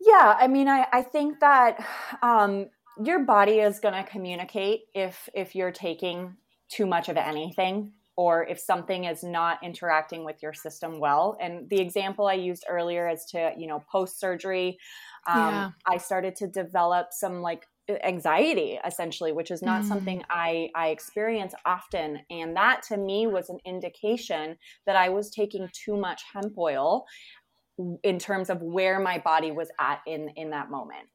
Speaker 2: Yeah, I mean, I I think that um your body is going to communicate if if you're taking too much of anything or if something is not interacting with your system well. And the example I used earlier as to, you know, post surgery, um, yeah. I started to develop some like anxiety essentially which is not mm. something i i experience often and that to me was an indication that i was taking too much hemp oil in terms of where my body was at in in that moment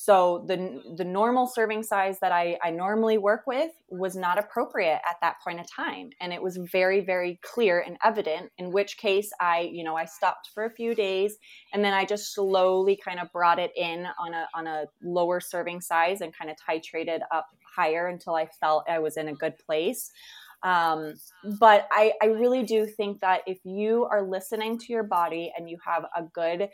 Speaker 2: so the the normal serving size that I, I normally work with was not appropriate at that point of time. And it was very, very clear and evident, in which case I, you know, I stopped for a few days and then I just slowly kind of brought it in on a on a lower serving size and kind of titrated up higher until I felt I was in a good place. Um, but I, I really do think that if you are listening to your body and you have a good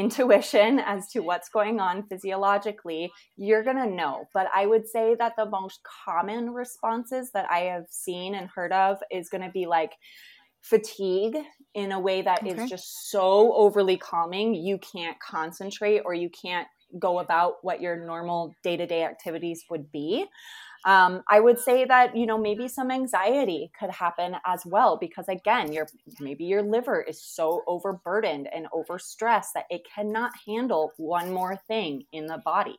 Speaker 2: intuition as to what's going on physiologically, you're going to know. But I would say that the most common responses that I have seen and heard of is going to be like fatigue in a way that okay. is just so overly calming, you can't concentrate or you can't go about what your normal day to day activities would be. Um, I would say that you know maybe some anxiety could happen as well because again, your maybe your liver is so overburdened and overstressed that it cannot handle one more thing in the body.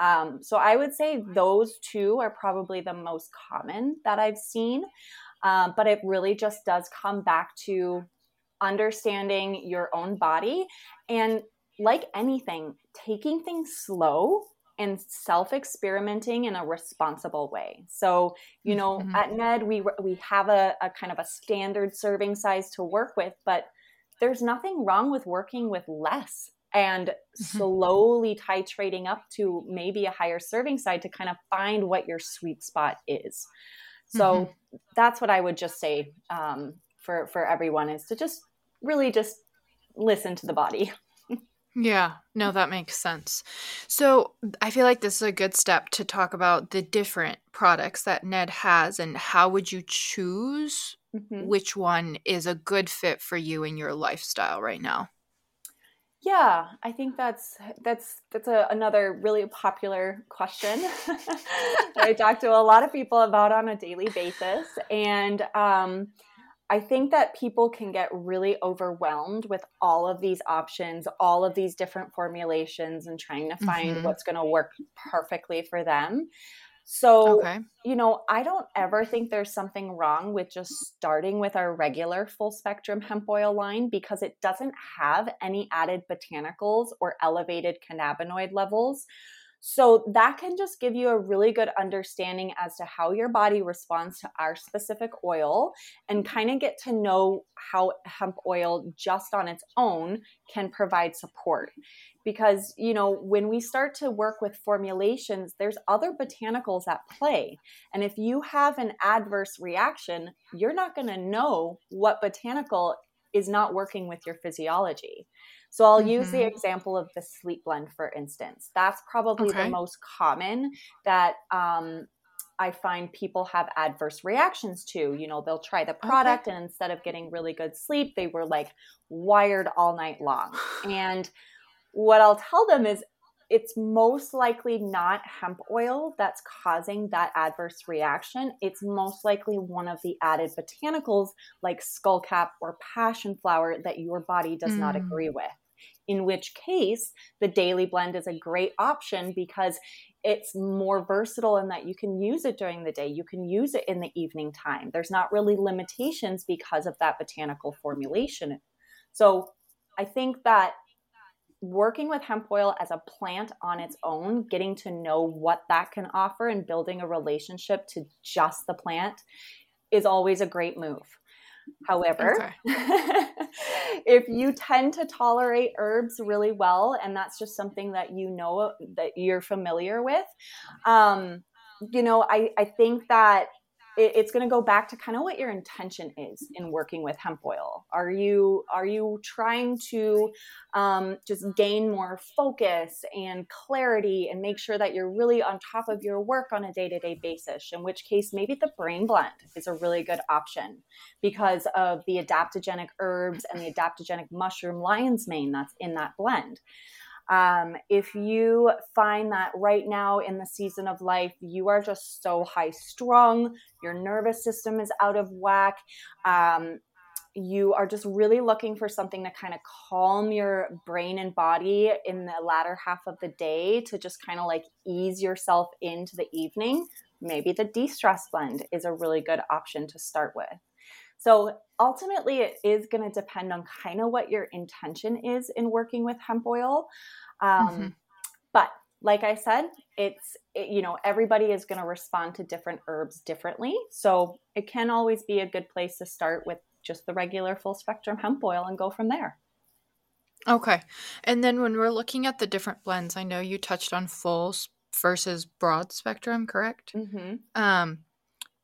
Speaker 2: Um, so I would say those two are probably the most common that I've seen. Um, but it really just does come back to understanding your own body and like anything, taking things slow and self experimenting in a responsible way. So, you know, mm-hmm. at NED, we, we have a, a kind of a standard serving size to work with, but there's nothing wrong with working with less and mm-hmm. slowly titrating up to maybe a higher serving size to kind of find what your sweet spot is. So mm-hmm. that's what I would just say um, for for everyone is to just really just listen to the body.
Speaker 1: Yeah, no, that makes sense. So I feel like this is a good step to talk about the different products that Ned has and how would you choose mm-hmm. which one is a good fit for you in your lifestyle right now?
Speaker 2: Yeah, I think that's that's that's a, another really popular question [LAUGHS] that I talk to a lot of people about on a daily basis, and um, I think that people can get really overwhelmed with all of these options, all of these different formulations, and trying to find mm-hmm. what's going to work perfectly for them. So, okay. you know, I don't ever think there's something wrong with just starting with our regular full spectrum hemp oil line because it doesn't have any added botanicals or elevated cannabinoid levels. So, that can just give you a really good understanding as to how your body responds to our specific oil and kind of get to know how hemp oil just on its own can provide support. Because you know when we start to work with formulations there's other botanicals at play. And if you have an adverse reaction you're not going to know what botanical is not working with your physiology so i'll mm-hmm. use the mm-hmm. example of the sleep blend for instance that's probably okay. the most common that um, I find people have adverse reactions to. You know, they'll try the product okay. and instead of getting really good sleep, they were like wired all night long. [SIGHS] And what I'll tell them is it's most likely not hemp oil that's causing that adverse reaction. It's most likely one of the added botanicals like skullcap or passion flower that your body does mm. not agree with. In which case, the daily blend is a great option because it's more versatile in that you can use it during the day, you can use it in the evening time. There's not really limitations because of that botanical formulation. So, I think that working with hemp oil as a plant on its own, getting to know what that can offer and building a relationship to just the plant is always a great move. However, [LAUGHS] if you tend to tolerate herbs really well, and that's just something that you know that you're familiar with, um, you know, I, I think that it, it's going to go back to kind of what your intention is in working with hemp oil. Are you are you trying to um, just gain more focus and clarity and make sure that you're really on top of your work on a day to day basis? In which case, maybe the brain blend is a really good option because of the adaptogenic herbs and the adaptogenic mushroom lion's mane that's in that blend. Um, if you find that right now in the season of life, you are just so high strung, your nervous system is out of whack, um, you are just really looking for something to kind of calm your brain and body in the latter half of the day to just kind of like ease yourself into the evening, maybe the de stress blend is a really good option to start with. So ultimately, it is going to depend on kind of what your intention is in working with hemp oil. Um, mm-hmm. But like I said, it's, it, you know, everybody is going to respond to different herbs differently. So it can always be a good place to start with just the regular full spectrum hemp oil and go from there.
Speaker 1: Okay. And then when we're looking at the different blends, I know you touched on full versus broad spectrum, correct? Mm-hmm. Um,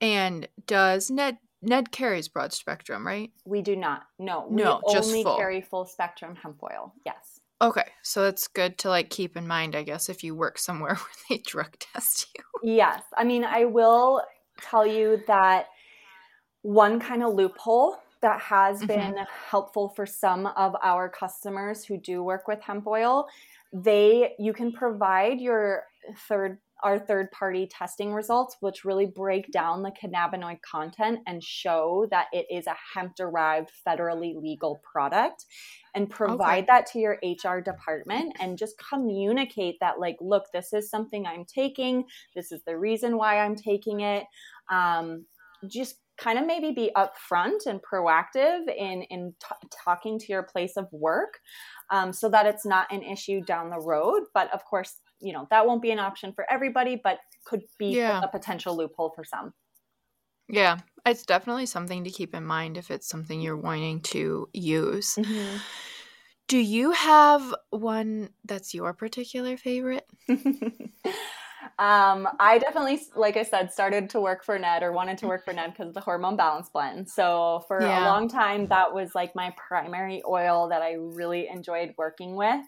Speaker 1: and does Ned Ned carries broad spectrum, right?
Speaker 2: We do not. No, we no, just only full. carry full spectrum hemp oil. Yes.
Speaker 1: Okay, so it's good to like keep in mind, I guess, if you work somewhere [LAUGHS] where they drug test you.
Speaker 2: Yes, I mean, I will tell you that one kind of loophole that has mm-hmm. been helpful for some of our customers who do work with hemp oil they you can provide your third our third party testing results, which really break down the cannabinoid content and show that it is a hemp derived federally legal product and provide okay. that to your HR department and just communicate that, like, look, this is something I'm taking. This is the reason why I'm taking it. Um, just kind of maybe be upfront and proactive in in t- talking to your place of work um, so that it's not an issue down the road but of course you know that won't be an option for everybody but could be yeah. a potential loophole for some
Speaker 1: yeah it's definitely something to keep in mind if it's something you're wanting to use mm-hmm. do you have one that's your particular favorite [LAUGHS]
Speaker 2: um, I definitely, like I said, started to work for Ned or wanted to work for Ned because of the hormone balance blend. So for yeah. a long time, that was like my primary oil that I really enjoyed working with.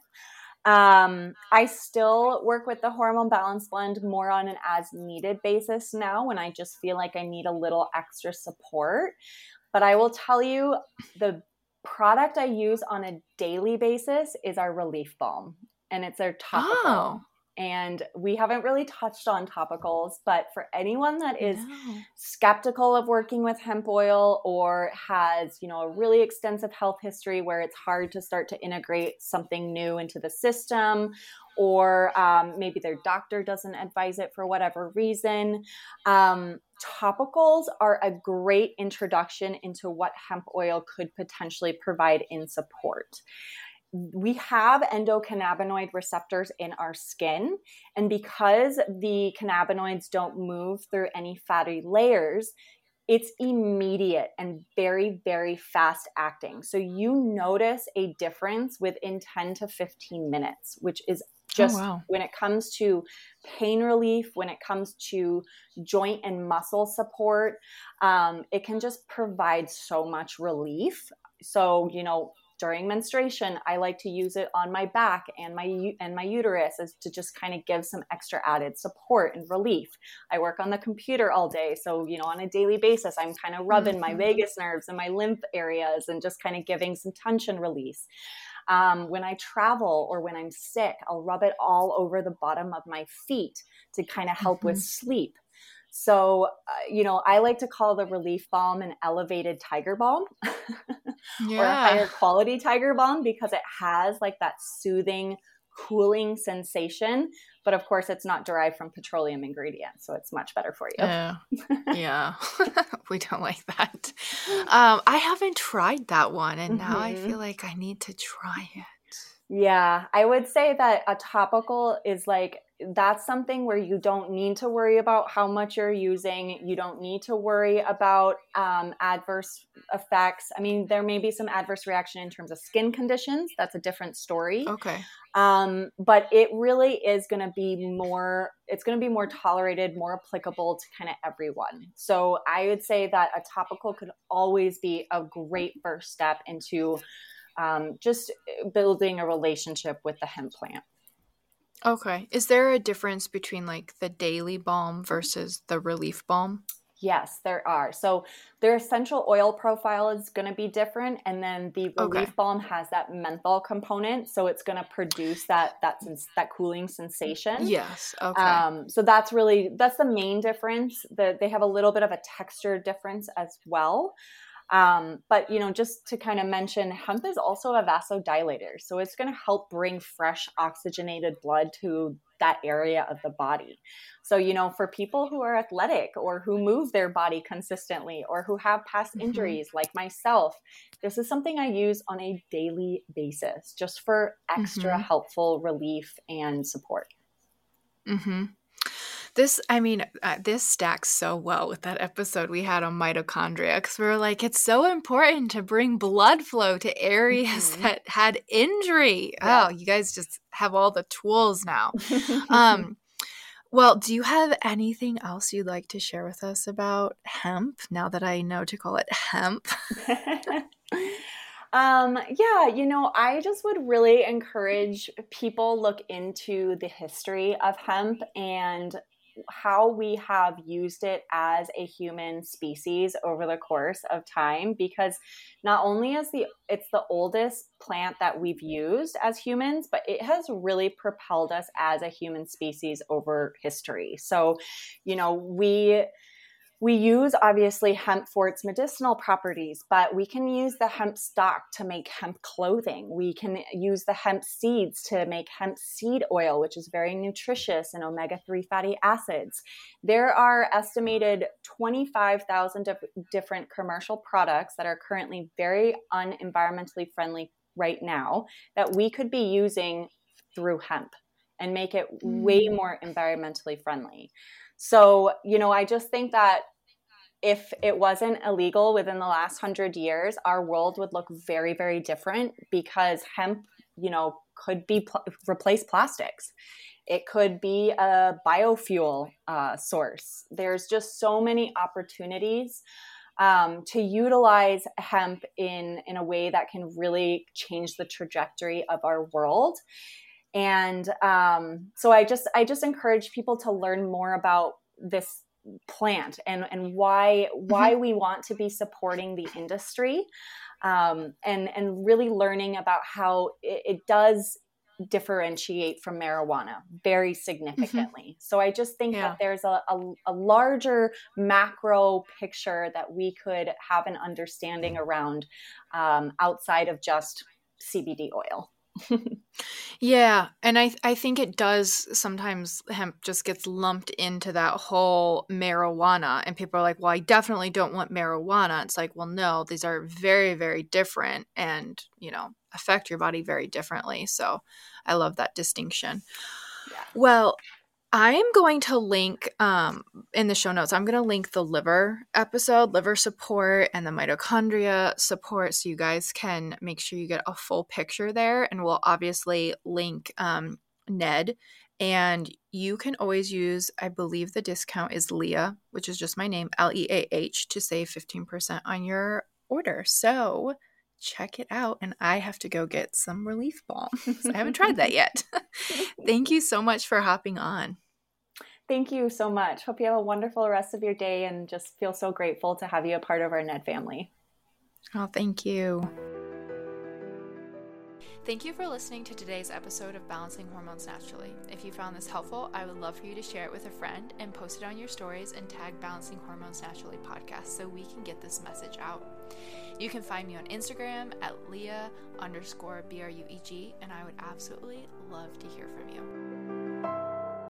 Speaker 2: Um, I still work with the hormone balance blend more on an as needed basis now when I just feel like I need a little extra support. But I will tell you the product I use on a daily basis is our relief balm, and it's our topical. Oh. And we haven't really touched on topicals, but for anyone that is no. skeptical of working with hemp oil or has, you know, a really extensive health history where it's hard to start to integrate something new into the system, or um, maybe their doctor doesn't advise it for whatever reason, um, topicals are a great introduction into what hemp oil could potentially provide in support we have endocannabinoid receptors in our skin. And because the cannabinoids don't move through any fatty layers, it's immediate and very, very fast acting. So you notice a difference within 10 to 15 minutes, which is oh, just oh, wow. when it comes to pain relief, when it comes to joint and muscle support, um, it can just provide so much relief. So, you know, during menstruation i like to use it on my back and my and my uterus as to just kind of give some extra added support and relief i work on the computer all day so you know on a daily basis i'm kind of rubbing mm-hmm. my vagus nerves and my lymph areas and just kind of giving some tension release um, when I travel or when I'm sick, I'll rub it all over the bottom of my feet to kind of help mm-hmm. with sleep. So, uh, you know, I like to call the relief balm an elevated tiger balm [LAUGHS] yeah. or a higher quality tiger balm because it has like that soothing, cooling sensation. But of course, it's not derived from petroleum ingredients, so it's much better for you.
Speaker 1: Yeah, yeah. [LAUGHS] we don't like that. Um, I haven't tried that one, and mm-hmm. now I mm-hmm. feel like I need to try it.
Speaker 2: Yeah, I would say that a topical is like that's something where you don't need to worry about how much you're using. You don't need to worry about um, adverse effects. I mean, there may be some adverse reaction in terms of skin conditions. That's a different story.
Speaker 1: Okay.
Speaker 2: Um, but it really is going to be more. It's going to be more tolerated, more applicable to kind of everyone. So I would say that a topical could always be a great first step into um, just building a relationship with the hemp plant.
Speaker 1: Okay. Is there a difference between like the daily balm versus the relief balm?
Speaker 2: Yes, there are. So their essential oil profile is going to be different, and then the relief okay. balm has that menthol component, so it's going to produce that that that cooling sensation.
Speaker 1: Yes. Okay.
Speaker 2: Um, so that's really that's the main difference. That they have a little bit of a texture difference as well. Um, but you know, just to kind of mention, hemp is also a vasodilator, so it's going to help bring fresh oxygenated blood to that area of the body. So, you know, for people who are athletic or who move their body consistently or who have past mm-hmm. injuries like myself, this is something I use on a daily basis just for extra mm-hmm. helpful relief and support.
Speaker 1: Mhm. This, I mean, uh, this stacks so well with that episode we had on mitochondria because we were like, it's so important to bring blood flow to areas mm-hmm. that had injury. Yeah. Oh, you guys just have all the tools now. [LAUGHS] um, well, do you have anything else you'd like to share with us about hemp now that I know to call it hemp? [LAUGHS]
Speaker 2: Um, yeah, you know, I just would really encourage people look into the history of hemp and how we have used it as a human species over the course of time because not only is the it's the oldest plant that we've used as humans but it has really propelled us as a human species over history. So you know we we use obviously hemp for its medicinal properties, but we can use the hemp stock to make hemp clothing. We can use the hemp seeds to make hemp seed oil, which is very nutritious and omega 3 fatty acids. There are estimated 25,000 different commercial products that are currently very unenvironmentally friendly right now that we could be using through hemp and make it way mm. more environmentally friendly. So, you know, I just think that if it wasn't illegal within the last hundred years, our world would look very, very different because hemp, you know, could be pl- replace plastics. It could be a biofuel uh, source. There's just so many opportunities um, to utilize hemp in in a way that can really change the trajectory of our world and um, so i just i just encourage people to learn more about this plant and and why why mm-hmm. we want to be supporting the industry um, and and really learning about how it, it does differentiate from marijuana very mm-hmm. significantly. Mm-hmm. So I just think yeah. that there's a, a, a, larger macro picture that we could have an understanding around um, outside of just CBD oil. [LAUGHS]
Speaker 1: yeah, and I I think it does sometimes hemp just gets lumped into that whole marijuana and people are like, "Well, I definitely don't want marijuana." It's like, "Well, no, these are very very different and, you know, affect your body very differently." So, I love that distinction. Yeah. Well, I am going to link um, in the show notes. I'm going to link the liver episode, liver support, and the mitochondria support, so you guys can make sure you get a full picture there. And we'll obviously link um, Ned. And you can always use, I believe the discount is Leah, which is just my name, L E A H, to save 15% on your order. So check it out. And I have to go get some relief balm. [LAUGHS] I haven't tried that yet. [LAUGHS] Thank you so much for hopping on.
Speaker 2: Thank you so much. Hope you have a wonderful rest of your day and just feel so grateful to have you a part of our Ned family.
Speaker 1: Oh, thank you. Thank you for listening to today's episode of Balancing Hormones Naturally. If you found this helpful, I would love for you to share it with a friend and post it on your stories and tag Balancing Hormones Naturally podcast so we can get this message out. You can find me on Instagram at Leah underscore B R U E G, and I would absolutely love to hear from you.